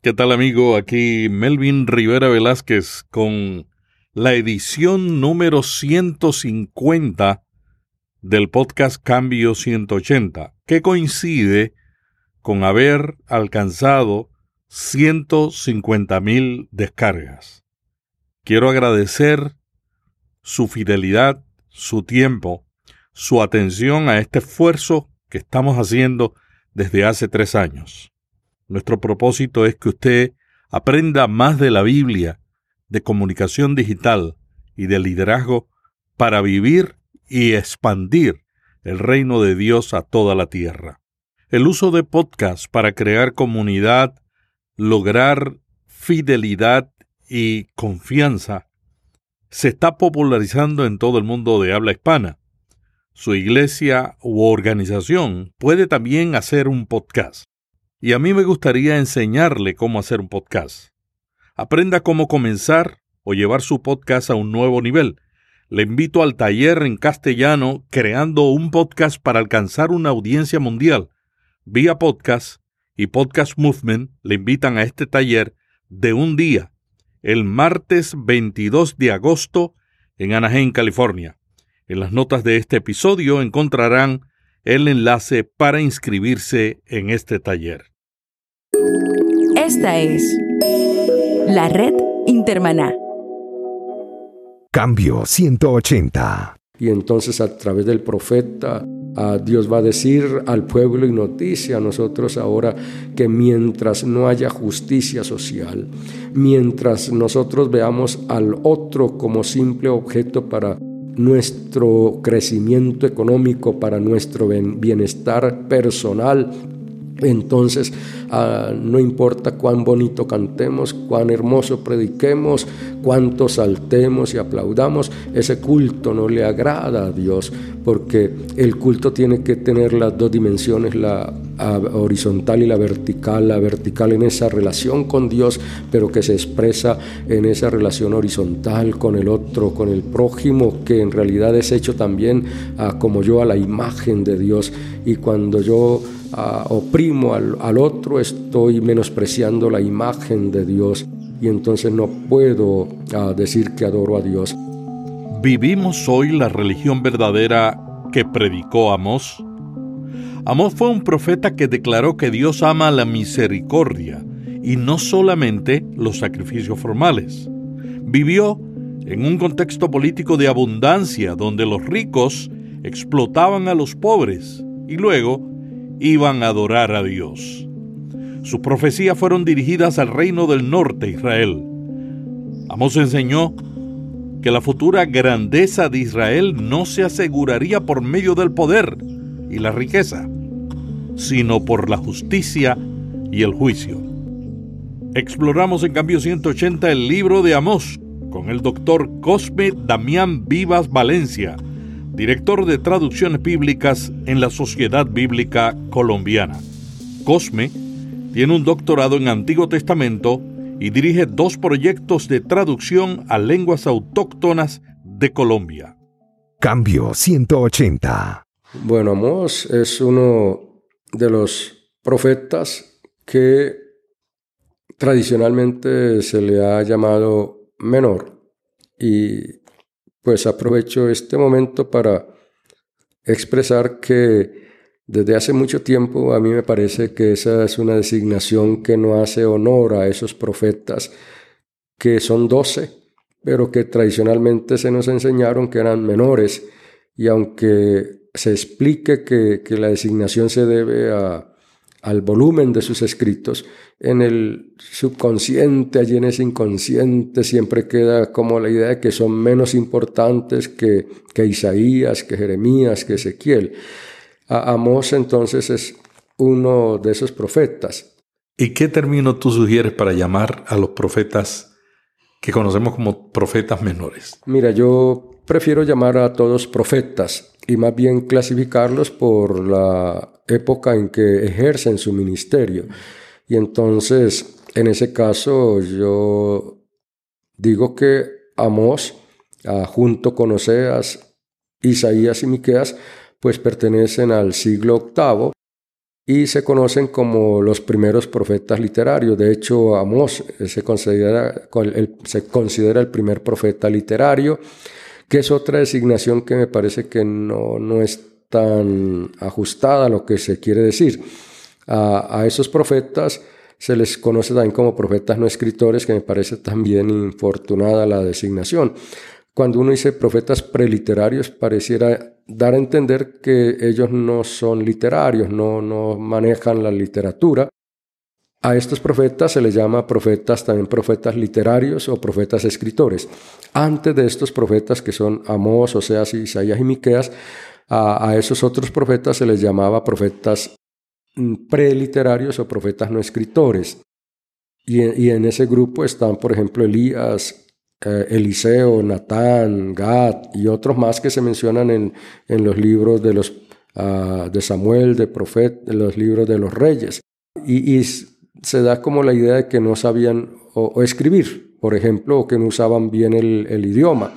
¿Qué tal amigo? Aquí Melvin Rivera Velázquez con la edición número 150 del podcast Cambio 180, que coincide con haber alcanzado 150 mil descargas. Quiero agradecer su fidelidad, su tiempo, su atención a este esfuerzo que estamos haciendo desde hace tres años. Nuestro propósito es que usted aprenda más de la Biblia, de comunicación digital y de liderazgo para vivir y expandir el reino de Dios a toda la tierra. El uso de podcast para crear comunidad, lograr fidelidad y confianza se está popularizando en todo el mundo de habla hispana. Su iglesia u organización puede también hacer un podcast. Y a mí me gustaría enseñarle cómo hacer un podcast. Aprenda cómo comenzar o llevar su podcast a un nuevo nivel. Le invito al taller en castellano Creando un podcast para alcanzar una audiencia mundial. Vía podcast y Podcast Movement le invitan a este taller de un día, el martes 22 de agosto en Anaheim, California. En las notas de este episodio encontrarán el enlace para inscribirse en este taller. Esta es la red Intermaná. Cambio 180. Y entonces a través del profeta Dios va a decir al pueblo y noticia a nosotros ahora que mientras no haya justicia social, mientras nosotros veamos al otro como simple objeto para nuestro crecimiento económico, para nuestro bienestar personal, entonces, ah, no importa cuán bonito cantemos, cuán hermoso prediquemos, cuánto saltemos y aplaudamos, ese culto no le agrada a Dios, porque el culto tiene que tener las dos dimensiones, la horizontal y la vertical, la vertical en esa relación con Dios, pero que se expresa en esa relación horizontal con el otro, con el prójimo, que en realidad es hecho también ah, como yo a la imagen de Dios. Y cuando yo oprimo al, al otro, estoy menospreciando la imagen de Dios y entonces no puedo ah, decir que adoro a Dios. ¿Vivimos hoy la religión verdadera que predicó Amós? Amós fue un profeta que declaró que Dios ama la misericordia y no solamente los sacrificios formales. Vivió en un contexto político de abundancia donde los ricos explotaban a los pobres y luego iban a adorar a Dios. Sus profecías fueron dirigidas al reino del norte, Israel. Amos enseñó que la futura grandeza de Israel no se aseguraría por medio del poder y la riqueza, sino por la justicia y el juicio. Exploramos en cambio 180 el libro de Amós con el doctor Cosme Damián Vivas Valencia, director de traducciones bíblicas en la Sociedad Bíblica Colombiana. Cosme tiene un doctorado en Antiguo Testamento y dirige dos proyectos de traducción a lenguas autóctonas de Colombia. Cambio 180. Bueno, Amós es uno de los profetas que tradicionalmente se le ha llamado menor. Y pues aprovecho este momento para expresar que desde hace mucho tiempo a mí me parece que esa es una designación que no hace honor a esos profetas que son doce, pero que tradicionalmente se nos enseñaron que eran menores. Y aunque se explique que, que la designación se debe a, al volumen de sus escritos, en el subconsciente, allí en ese inconsciente, siempre queda como la idea de que son menos importantes que, que Isaías, que Jeremías, que Ezequiel. Amós entonces es uno de esos profetas. ¿Y qué término tú sugieres para llamar a los profetas que conocemos como profetas menores? Mira, yo prefiero llamar a todos profetas y más bien clasificarlos por la época en que ejercen su ministerio. Y entonces, en ese caso, yo digo que Amós, junto con Oseas, Isaías y Miqueas, pues pertenecen al siglo VIII y se conocen como los primeros profetas literarios. De hecho, Amós considera, se considera el primer profeta literario, que es otra designación que me parece que no, no es tan ajustada a lo que se quiere decir. A, a esos profetas se les conoce también como profetas no escritores, que me parece también infortunada la designación. Cuando uno dice profetas preliterarios, pareciera dar a entender que ellos no son literarios, no, no manejan la literatura. A estos profetas se les llama profetas, también profetas literarios o profetas escritores. Antes de estos profetas que son Amós, Oseas, Isaías y Miqueas, a, esos otros profetas se les llamaba profetas mm, preliterarios o profetas no escritores. Y, y en ese grupo están, por ejemplo, Elías, eh, Eliseo, Natán, Gad y otros más que se mencionan en, en los libros de, los, uh, de Samuel, de Profet, en los libros de los reyes. Y, se da como la idea de que no sabían o, escribir, por ejemplo, o que no usaban bien el, idioma.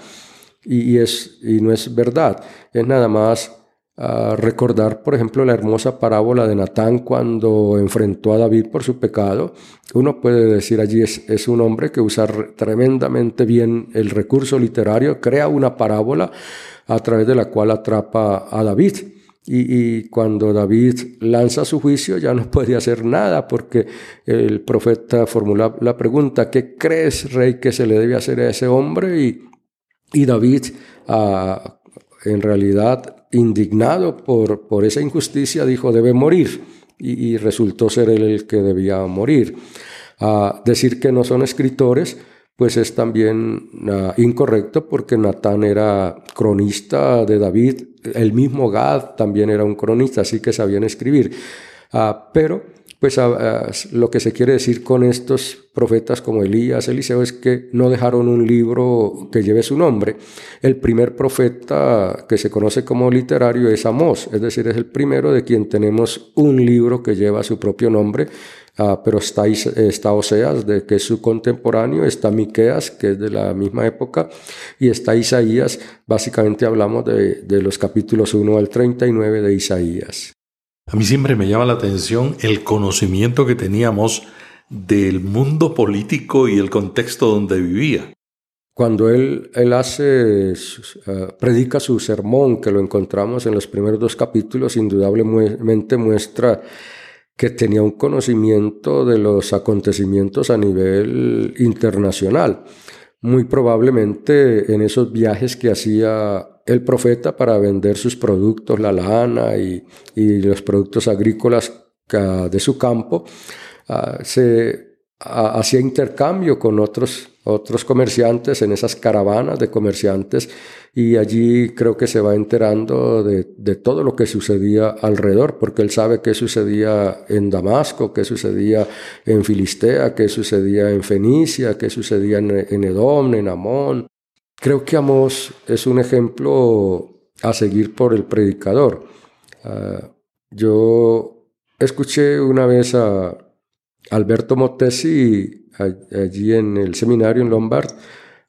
Y, es, y no es verdad, es nada más uh, recordar, por ejemplo, la hermosa parábola de Natán cuando enfrentó a David por su pecado uno puede decir allí es, es un hombre que usa tremendamente bien el recurso literario, crea una parábola a través de la cual atrapa a David. Y, cuando David lanza su juicio ya no puede hacer nada porque el profeta formula la pregunta, ¿qué crees, rey, que se le debe hacer a ese hombre? Y, y David, uh, en realidad, indignado por, por esa injusticia, dijo, debe morir y, resultó ser él el que debía morir. a decir que no son escritores, pues es también uh, incorrecto porque Natán era cronista de David, el mismo Gad también era un cronista, así que sabían escribir. Uh, pero pues lo que se quiere decir con estos profetas como Elías, Eliseo, es que no dejaron un libro que lleve su nombre. El primer profeta que se conoce como literario es Amós, es decir, es el primero de quien tenemos un libro que lleva su propio nombre, uh, pero está, está Oseas, de, que es su contemporáneo, está Miqueas, que es de la misma época, y está Isaías, básicamente hablamos de, de los capítulos 1 al 39 de Isaías. A mí siempre me llama la atención el conocimiento que teníamos del mundo político y el contexto donde vivía. Cuando él, él hace, uh, predica su sermón, que lo encontramos en los primeros dos capítulos, indudablemente muestra que tenía un conocimiento de los acontecimientos a nivel internacional. Muy probablemente en esos viajes que hacía el profeta para vender sus productos, la lana y, los productos agrícolas de su campo, uh, se uh, hacía intercambio con otros, otros comerciantes en esas caravanas de comerciantes y allí creo que se va enterando de, de, todo lo que sucedía alrededor, porque él sabe qué sucedía en Damasco, qué sucedía en Filistea, qué sucedía en Fenicia, qué sucedía en, en Edom, en Amón, Creo que Amos es un ejemplo a seguir por el predicador. Uh, yo escuché una vez a Alberto Mottesi allí en el seminario en Lombard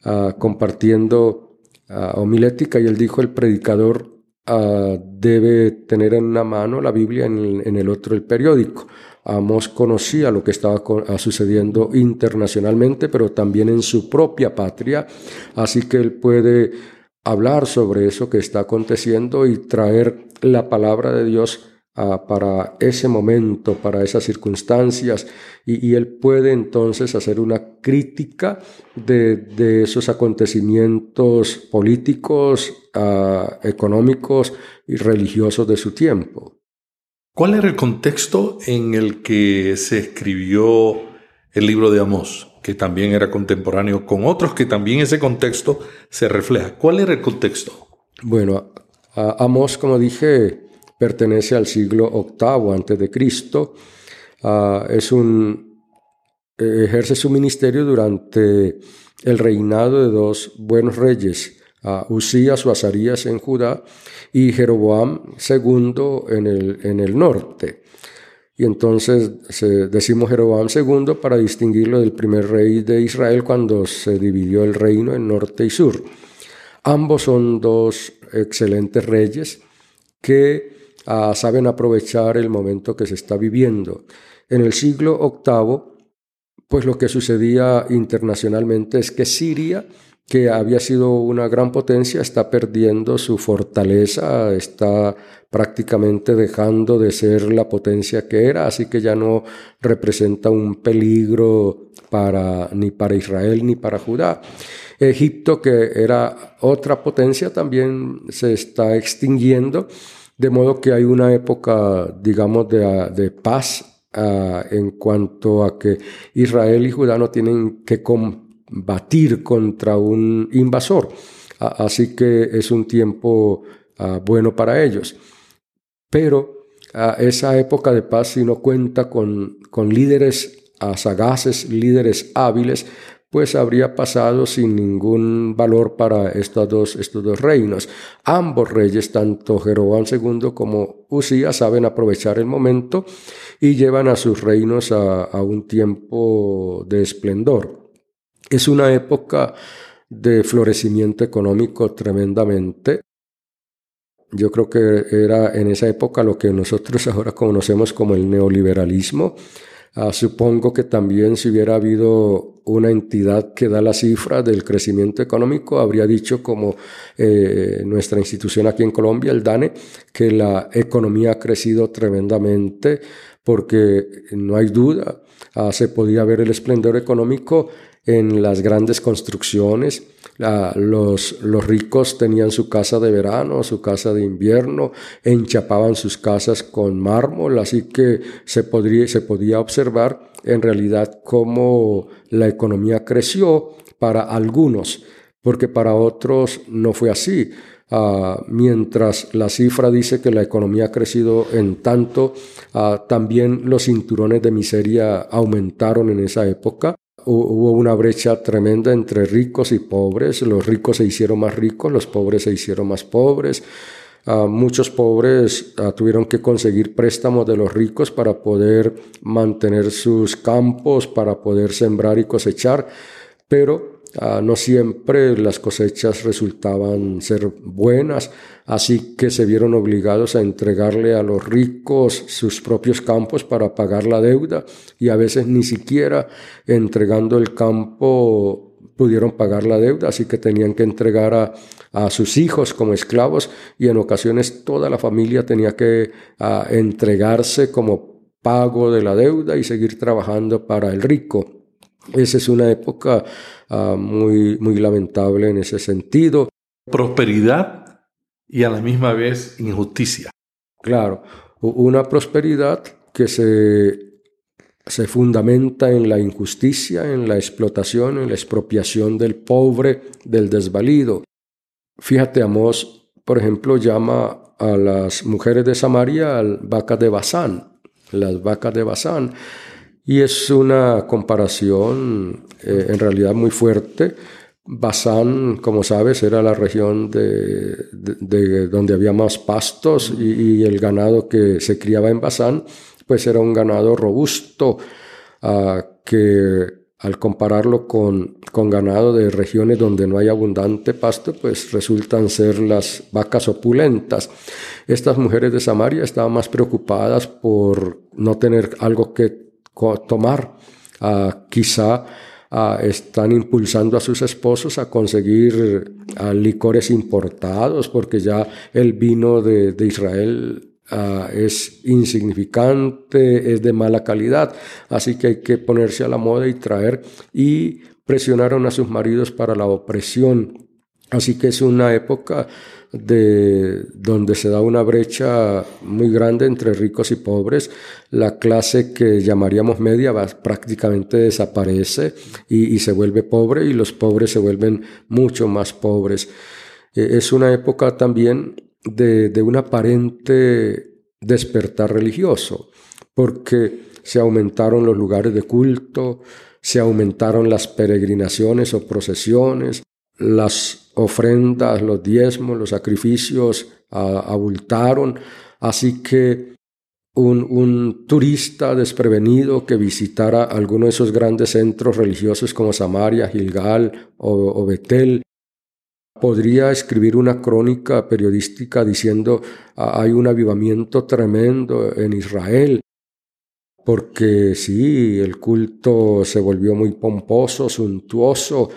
uh, compartiendo uh, homilética y él dijo el predicador debe tener en una mano la Biblia, en en el otro el periódico. Amos conocía lo que estaba ah, sucediendo internacionalmente, pero también en su propia patria, así que él puede hablar sobre eso que está aconteciendo y traer la palabra de Dios uh, para ese momento, para esas circunstancias, y, él puede entonces hacer una crítica de, de esos acontecimientos políticos, uh, económicos y religiosos de su tiempo. ¿Cuál era el contexto en el que se escribió el libro de Amós, que también era contemporáneo con otros que también ese contexto se refleja? ¿Cuál era el contexto? Bueno, Amós, como dije, pertenece al siglo VIII antes de Cristo. Uh, es un ejerce su ministerio durante el reinado de dos buenos reyes, Usías o Azarías en Judá y Jeroboam II en el, en el norte. Y entonces decimos Jeroboam II para distinguirlo del primer rey de Israel cuando se dividió el reino en norte y sur. Ambos son dos excelentes reyes que ah, saben aprovechar el momento que se está viviendo. En el siglo VIII, pues lo que sucedía internacionalmente es que Siria que había sido una gran potencia, está perdiendo su fortaleza, está prácticamente dejando de ser la potencia que era, así que ya no representa un peligro para, ni para Israel ni para Judá. Egipto, que era otra potencia, también se está extinguiendo, de modo que hay una época, digamos, de, de paz uh, en cuanto a que Israel y Judá no tienen que batir contra un invasor. Así que es un tiempo ah, bueno para ellos. Pero a esa época de paz, si no cuenta con, con líderes ah, sagaces, líderes hábiles, pues habría pasado sin ningún valor para estos dos, estos dos reinos. Ambos reyes, tanto Jeroboam II como Usías, saben aprovechar el momento y llevan a sus reinos a un tiempo de esplendor. Es una época de florecimiento económico tremendamente. Yo creo que era en esa época lo que nosotros ahora conocemos como el neoliberalismo. Ah, supongo que también si hubiera habido una entidad que da la cifra del crecimiento económico, habría dicho como eh, nuestra institución aquí en Colombia, el DANE, que la economía ha crecido tremendamente porque no hay duda, ah, se podía ver el esplendor económico en las grandes construcciones. los, ricos tenían su casa de verano, su casa de invierno, enchapaban sus casas con mármol, así que se, podría, podía observar en realidad cómo la economía creció para algunos, porque para otros no fue así. Uh, mientras la cifra dice que la economía ha crecido en tanto, uh, también los cinturones de miseria aumentaron en esa época hubo una brecha tremenda entre ricos y pobres. Los ricos se hicieron más ricos, los pobres se hicieron más pobres. Uh, muchos pobres uh, tuvieron que conseguir préstamos de los ricos para poder mantener sus campos, para poder sembrar y cosechar, pero uh, no siempre las cosechas resultaban ser buenas así que se vieron obligados a entregarle a los ricos sus propios campos para pagar la deuda y a veces ni siquiera entregando el campo pudieron pagar la deuda, así que tenían que entregar a, sus hijos como esclavos y en ocasiones toda la familia tenía que entregarse como pago de la deuda y seguir trabajando para el rico. Esa es una época ah, muy, muy lamentable en ese sentido. Prosperidad y a la misma vez injusticia. Claro, una prosperidad que se, se fundamenta en la injusticia, en la explotación, en la expropiación del pobre, del desvalido. Fíjate, Amós, por ejemplo, llama a las mujeres de Samaria vacas de Bazán, las vacas de Bazán. Y es una comparación eh, en realidad muy fuerte Bazán, como sabes, era la región de, donde había más pastos y, el ganado que se criaba en Bazán, pues era un ganado robusto ah, que al compararlo con, con, ganado de regiones donde no hay abundante pasto, pues resultan ser las vacas opulentas. Estas mujeres de Samaria estaban más preocupadas por no tener algo que tomar. Uh, quizá están impulsando a sus esposos a conseguir licores importados porque ya el vino de, Israel es insignificante, es de mala calidad, así que hay que ponerse a la moda y traer y presionaron a sus maridos para la opresión. Así que es una época de donde se da una brecha muy grande entre ricos y pobres. La clase que llamaríamos media prácticamente desaparece y, se vuelve pobre y los pobres se vuelven mucho más pobres. E, es una época también de, de un aparente despertar religioso, porque se aumentaron los lugares de culto, se aumentaron las peregrinaciones o procesiones, las ofrendas, los diezmos, los sacrificios abultaron, así que un, turista desprevenido que visitara alguno de esos grandes centros religiosos como Samaria, Gilgal o, Betel podría escribir una crónica periodística diciendo ah, hay un avivamiento tremendo en Israel, porque sí, el culto se volvió muy pomposo, suntuoso,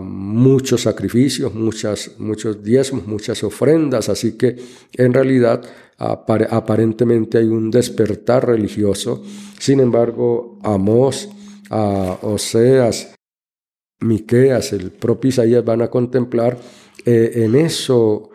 muchos sacrificios, muchas, muchos diezmos, muchas ofrendas, así que en realidad aparentemente hay un despertar religioso. Sin embargo, Amós, a Oseas, Miqueas, el propio Isaías van a contemplar eh, en eso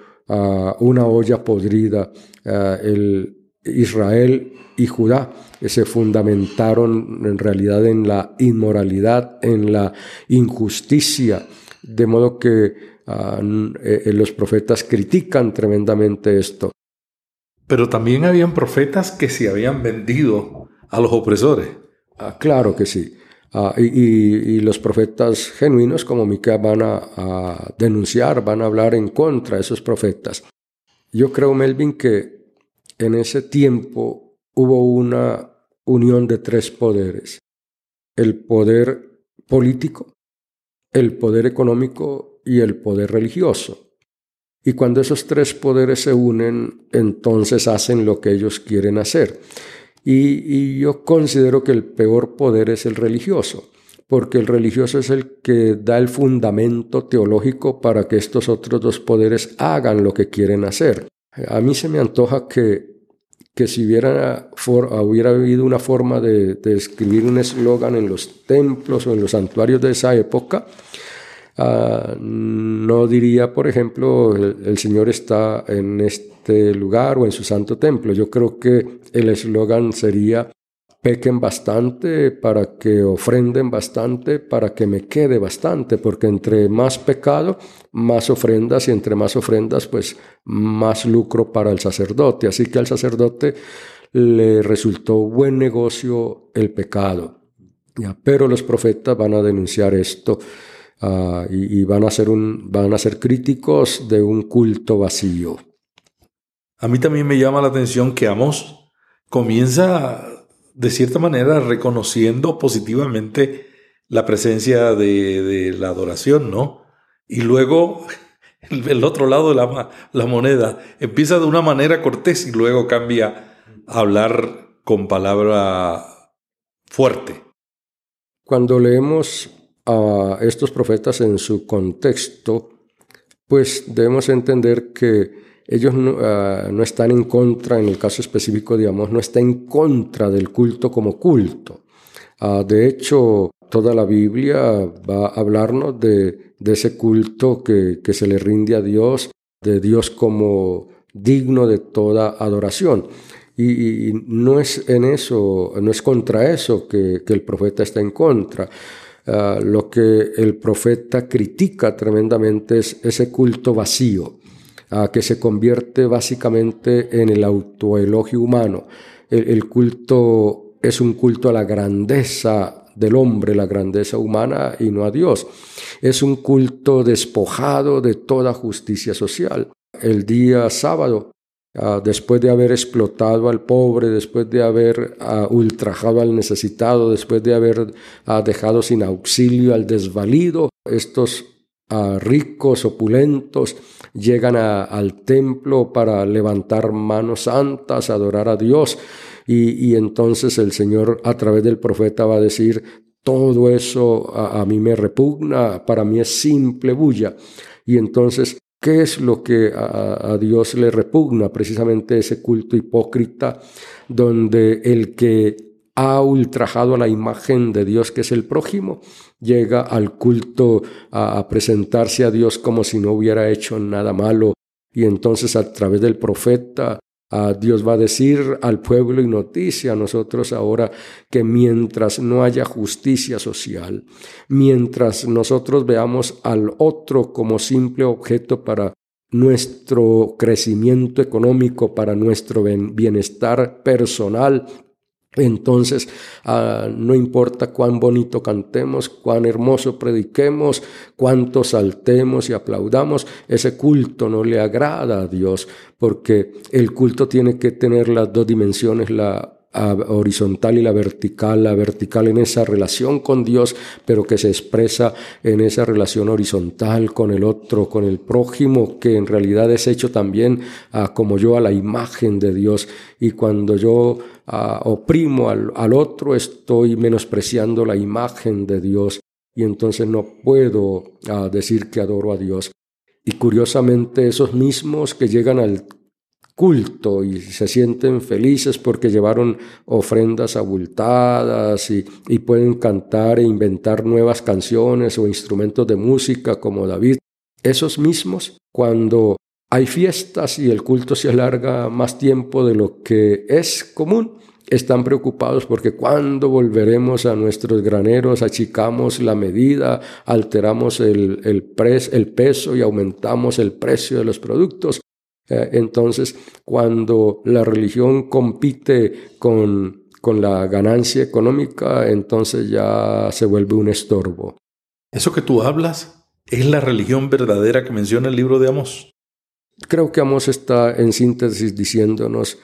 una olla podrida. el Israel y Judá se fundamentaron en realidad en la inmoralidad, en la injusticia, de modo que eh, eh, los profetas critican tremendamente esto. Pero también habían profetas que se habían vendido a los opresores. Ah, claro que sí. Ah, y, los profetas genuinos como Mica van a, denunciar, van a hablar en contra de esos profetas. Yo creo, Melvin, que en ese tiempo hubo una unión de tres poderes. El poder político, el poder económico y el poder religioso. Y cuando esos tres poderes se unen, entonces hacen lo que ellos quieren hacer. Y, yo considero que el peor poder es el religioso, porque el religioso es el que da el fundamento teológico para que estos otros dos poderes hagan lo que quieren hacer. A mí se me antoja que, que si hubiera, hubiera habido una forma de, escribir un eslogan en los templos o en los santuarios de esa época, Ah, no diría, por ejemplo, el, Señor está en este lugar o en su santo templo. Yo creo que el eslogan sería pequen bastante para que ofrenden bastante para que me quede bastante, porque entre más pecado, más ofrendas y entre más ofrendas, pues más lucro para el sacerdote. Así que al sacerdote le resultó buen negocio el pecado. Pero los profetas van a denunciar esto Ah, y, van, a ser van a ser críticos de un culto vacío. A mí también me llama la atención que Amos comienza de cierta manera reconociendo positivamente la presencia de, la adoración, ¿no? Y luego el, otro lado de la, la, moneda empieza de una manera cortés y luego cambia a hablar con palabra fuerte. Cuando leemos a estos profetas en su contexto, pues debemos entender que ellos ah, no, están en contra, en el caso específico, digamos, no está en contra del culto como culto. Ah, de hecho, toda la Biblia va a hablarnos de, ese culto que, se le rinde a Dios, de Dios como digno de toda adoración. Y, no es en eso, no es contra eso que, el profeta está en contra. Ah, lo que el profeta critica tremendamente es ese culto vacío, que se convierte básicamente en el autoelogio humano. El, culto es un culto a la grandeza del hombre, la grandeza humana y no a Dios. Es un culto despojado de toda justicia social. El día sábado Ah, después de haber explotado al pobre, después de haber ah, ultrajado al necesitado, después de haber ah, dejado sin auxilio al desvalido, estos ricos, opulentos, llegan al templo para levantar manos santas, adorar a Dios. Y, entonces el Señor a través del profeta va a decir, todo eso a mí me repugna, para mí es simple bulla. Y entonces ¿Qué es lo que a, Dios le repugna? Precisamente ese culto hipócrita donde el que ha ultrajado a la imagen de Dios, que es el prójimo, llega al culto a, presentarse a Dios como si no hubiera hecho nada malo. Y entonces a través del profeta Dios va a decir al pueblo y noticia a nosotros ahora que mientras no haya justicia social, mientras nosotros veamos al otro como simple objeto para nuestro crecimiento económico, para nuestro bienestar personal, entonces, ah, no importa cuán bonito cantemos, cuán hermoso prediquemos, cuánto saltemos y aplaudamos, ese culto no le agrada a Dios, porque el culto tiene que tener las dos dimensiones, la horizontal y la vertical, la vertical en esa relación con Dios, pero que se expresa en esa relación horizontal con el otro, con el prójimo, que en realidad es hecho también como yo a la imagen de Dios. Y cuando yo oprimo al, al otro, estoy menospreciando la imagen de Dios y entonces no puedo decir que adoro a Dios. Y curiosamente esos mismos que llegan al culto y se sienten felices porque llevaron ofrendas abultadas y, pueden cantar e inventar nuevas canciones o instrumentos de música como David. Esos mismos, cuando hay fiestas y el culto se alarga más tiempo de lo que es común, están preocupados porque cuando volveremos a nuestros graneros achicamos la medida, alteramos el, el, peso y aumentamos el precio de los productos. Eh, entonces, cuando la religión compite con, con la ganancia económica, entonces ya se vuelve un estorbo. Eso que tú hablas es la religión verdadera que menciona el libro de Amos. Creo que Amos está en síntesis diciéndonos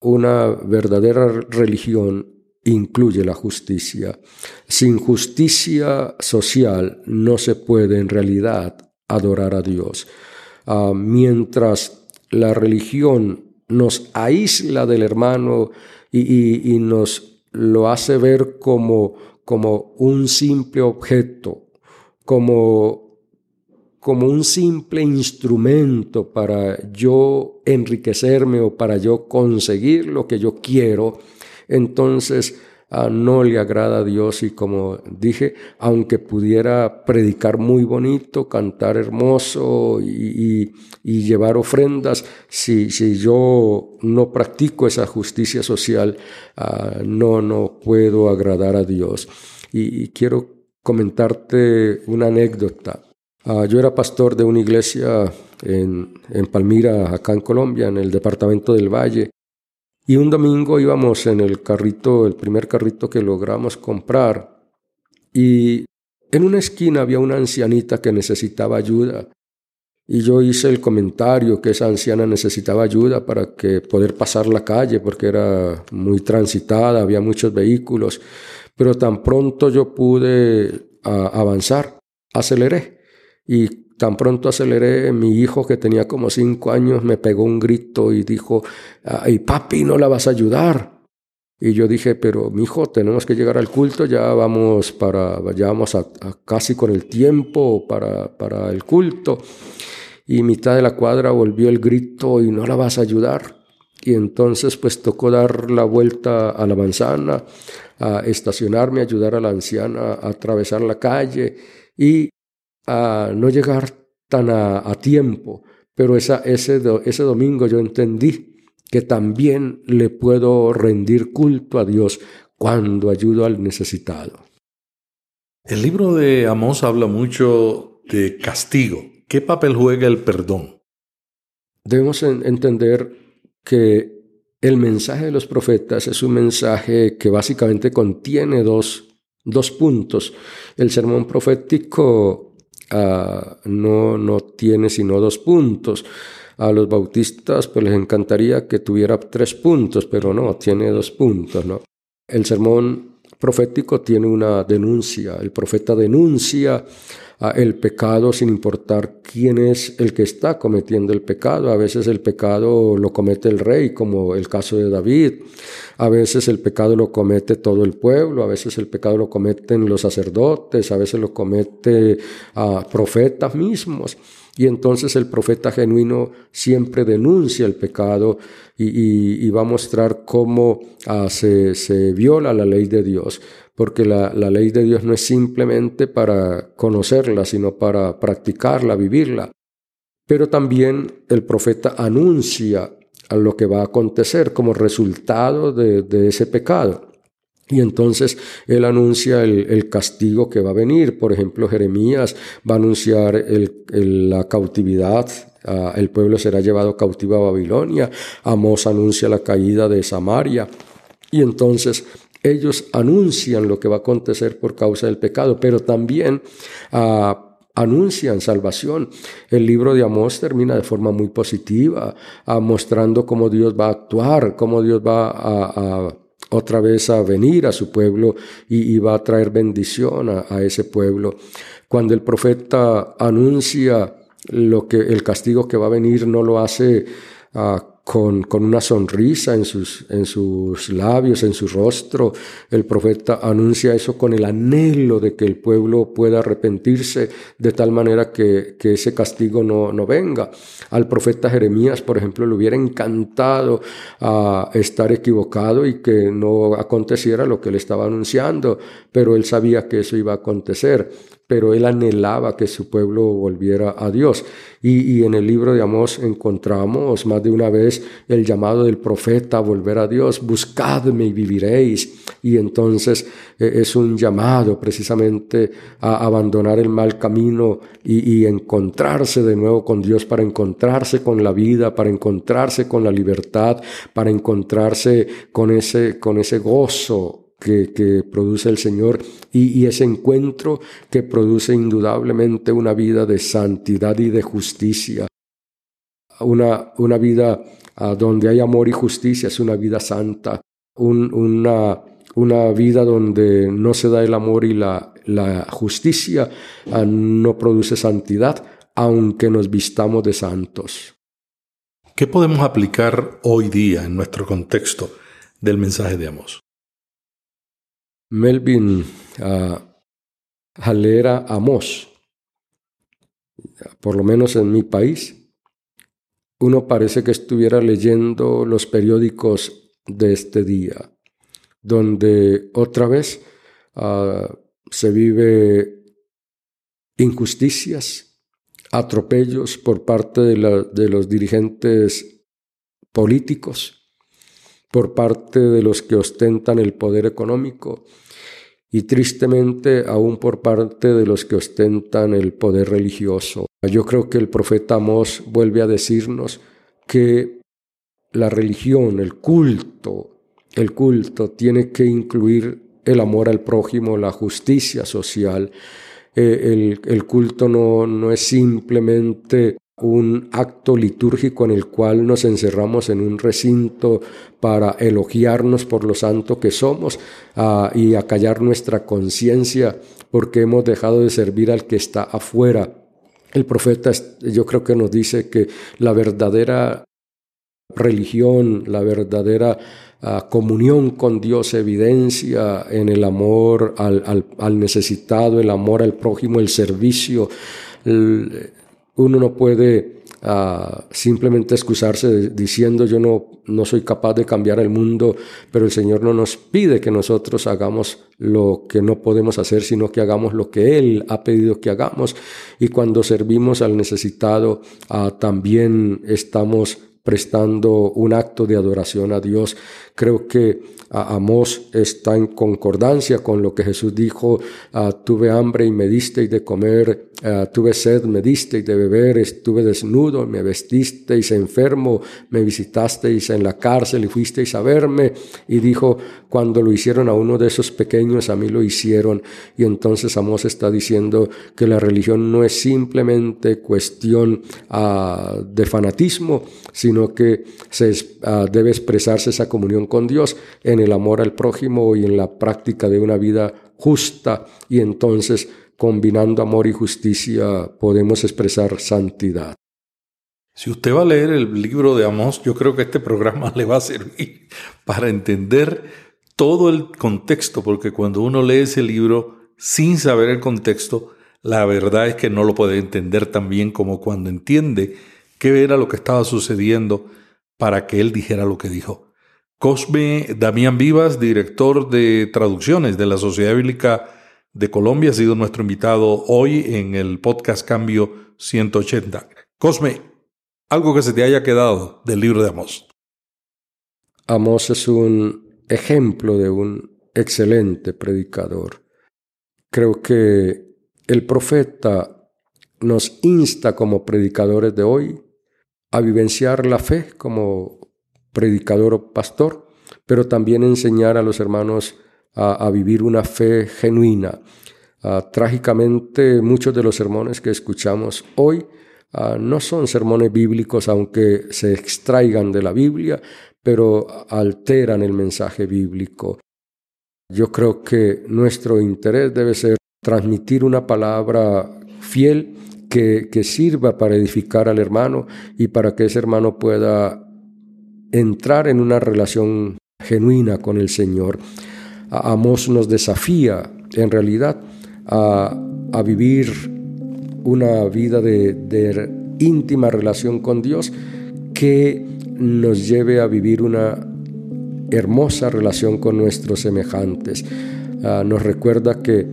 una verdadera religión incluye la justicia. Sin justicia social no se puede en realidad adorar a Dios. Ah, mientras la religión nos aísla del hermano y, nos lo hace ver como, como un simple objeto, como, como un simple instrumento para yo enriquecerme o para yo conseguir lo que yo quiero, entonces no le agrada a Dios y como dije, aunque pudiera predicar muy bonito, cantar hermoso y, llevar ofrendas, si, si, yo no practico esa justicia social, ah, no, no puedo agradar a Dios. Y, quiero comentarte una anécdota. Ah, yo era pastor de una iglesia en, en Palmira, acá en Colombia, en el departamento del Valle, y un domingo íbamos en el carrito, el primer carrito que logramos comprar, y en una esquina había una ancianita que necesitaba ayuda. Y yo hice el comentario que esa anciana necesitaba ayuda para que poder pasar la calle porque era muy transitada, había muchos vehículos. Pero tan pronto yo pude avanzar, aceleré y Tan pronto aceleré, mi hijo que tenía como cinco años me pegó un grito y dijo, ay papi, no la vas a ayudar. Y yo dije, pero mi hijo, tenemos que llegar al culto, ya vamos para, ya vamos a, casi con el tiempo para, para el culto. Y mitad de la cuadra volvió el grito y no la vas a ayudar. Y entonces pues tocó dar la vuelta a la manzana, a estacionarme, ayudar a la anciana a atravesar la calle y a no llegar tan a, tiempo, pero esa, ese, ese domingo yo entendí que también le puedo rendir culto a Dios cuando ayudo al necesitado. El libro de Amós habla mucho de castigo. ¿Qué papel juega el perdón? Debemos entender que el mensaje de los profetas es un mensaje que básicamente contiene dos, dos puntos. El sermón profético Ah, no, no tiene sino dos puntos. A los bautistas pues les encantaría que tuviera tres puntos, pero no, tiene dos puntos. ¿no? El sermón profético tiene una denuncia. El profeta denuncia el pecado sin importar quién es el que está cometiendo el pecado. A veces el pecado lo comete el rey, como el caso de David. A veces el pecado lo comete todo el pueblo, a veces el pecado lo cometen los sacerdotes, a veces lo comete a profetas mismos. Y entonces el profeta genuino siempre denuncia el pecado y, va a mostrar cómo ah, se, viola la ley de Dios, porque la, ley de Dios no es simplemente para conocerla, sino para practicarla, vivirla. Pero también el profeta anuncia a lo que va a acontecer como resultado de ese pecado. Y entonces él anuncia el, castigo que va a venir. Por ejemplo, Jeremías va a anunciar el, la cautividad. El pueblo será llevado cautivo a Babilonia. Amós anuncia la caída de Samaria. Y entonces ellos anuncian lo que va a acontecer por causa del pecado, pero también anuncian salvación. El libro de Amós termina de forma muy positiva, mostrando cómo Dios va a actuar, cómo Dios va a, otra vez a venir a su pueblo y, va a traer bendición a, ese pueblo. Cuando el profeta anuncia lo que el castigo que va a venir, no lo hace uh, con, una sonrisa en sus, en sus labios, en su rostro. El profeta anuncia eso con el anhelo de que el pueblo pueda arrepentirse de tal manera que, ese castigo no, no, venga. Al profeta Jeremías, por ejemplo, le hubiera encantado a ah, estar equivocado y que no aconteciera lo que él estaba anunciando, pero él sabía que eso iba a acontecer pero él anhelaba que su pueblo volviera a Dios. Y, en el libro de Amós encontramos más de una vez el llamado del profeta a volver a Dios, buscadme y viviréis. Y entonces eh, es un llamado precisamente a abandonar el mal camino y, y encontrarse de nuevo con Dios para encontrarse con la vida, para encontrarse con la libertad, para encontrarse con ese, con ese gozo que, produce el Señor y, ese encuentro que produce indudablemente una vida de santidad y de justicia. Una, una vida ah, donde hay amor y justicia es una vida santa, una, una vida donde no se da el amor y la, la justicia ah, no produce santidad, aunque nos vistamos de santos. ¿Qué podemos aplicar hoy día en nuestro contexto del mensaje de Amos? Melvin uh, leer a Amos, por lo menos en mi país, uno parece que estuviera leyendo los periódicos de este día, donde otra vez ah, se vive injusticias, atropellos por parte de los dirigentes políticos, por parte de los que ostentan el poder económico y tristemente aún por parte de los que ostentan el poder religioso. Yo creo que el profeta Amós vuelve a decirnos que la religión, el culto, el culto tiene que incluir el amor al prójimo, la justicia social. Eh, el, el, culto no, no es simplemente un acto litúrgico en el cual nos encerramos en un recinto para elogiarnos por lo santo que somos uh, y acallar nuestra conciencia porque hemos dejado de servir al que está afuera. El profeta yo creo que nos dice que la verdadera religión, la verdadera uh, comunión con Dios evidencia en el amor al, necesitado, el amor al prójimo, el servicio. Uno no puede ah, simplemente excusarse diciendo yo no, no soy capaz de cambiar el mundo, pero el Señor no nos pide que nosotros hagamos lo que no podemos hacer, sino que hagamos lo que Él ha pedido que hagamos. Y cuando servimos al necesitado, ah, también estamos prestando un acto de adoración a Dios. Creo que Amós está en concordancia con lo que Jesús dijo, ah, tuve hambre y me disteis de comer, ah, tuve sed, me disteis de beber, estuve desnudo, me vestisteis enfermo, me visitasteis en la cárcel y fuisteis a verme. Y dijo, cuando lo hicieron a uno de esos pequeños, a mí lo hicieron. Y entonces Amós está diciendo que la religión no es simplemente cuestión ah, de fanatismo, sino que se, debe expresarse esa comunión con Dios en el amor al prójimo y en la práctica de una vida justa y entonces combinando amor y justicia podemos expresar santidad. Si usted va a leer el libro de Amós, yo creo que este programa le va a servir para entender todo el contexto, porque cuando uno lee ese libro sin saber el contexto, la verdad es que no lo puede entender tan bien como cuando entiende qué era lo que estaba sucediendo para que él dijera lo que dijo. Cosme Damián Vivas, director de traducciones de la Sociedad Bíblica de Colombia, ha sido nuestro invitado hoy en el podcast Cambio 180. Cosme, algo que se te haya quedado del libro de Amós. Amós es un ejemplo de un excelente predicador. Creo que el profeta nos insta como predicadores de hoy a vivenciar la fe como predicador o pastor, pero también enseñar a los hermanos a, vivir una fe genuina, Ah, trágicamente, muchos de los sermones que escuchamos hoy ah, no son sermones bíblicos, aunque se extraigan de la Biblia, pero alteran el mensaje bíblico. Yo creo que nuestro interés debe ser transmitir una palabra fiel que, que, sirva para edificar al hermano y para que ese hermano pueda entrar en una relación genuina con el Señor. Amos nos desafía en realidad a, a vivir una vida de, de íntima relación con Dios que nos lleve a vivir una hermosa relación con nuestros semejantes. Ah, nos recuerda que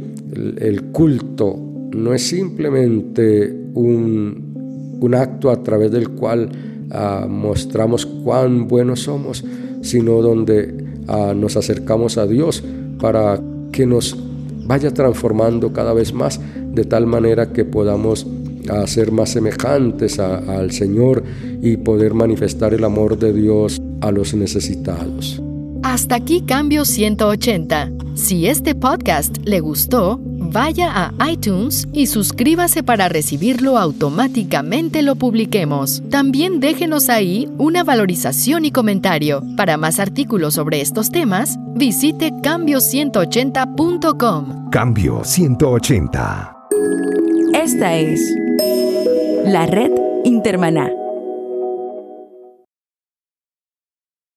el, culto no es simplemente un, un, acto a través del cual ah, mostramos cuán buenos somos, sino donde ah, nos acercamos a Dios para que nos vaya transformando cada vez más de tal manera que podamos a ser más semejantes al Señor y poder manifestar el amor de Dios a los necesitados. Hasta aquí Cambio 180. Si este podcast le gustó, vaya a iTunes y suscríbase para recibirlo automáticamente lo publiquemos. También déjenos ahí una valorización y comentario. Para más artículos sobre estos temas, visite cambio180.com. Cambio 180. Esta es la red Intermaná.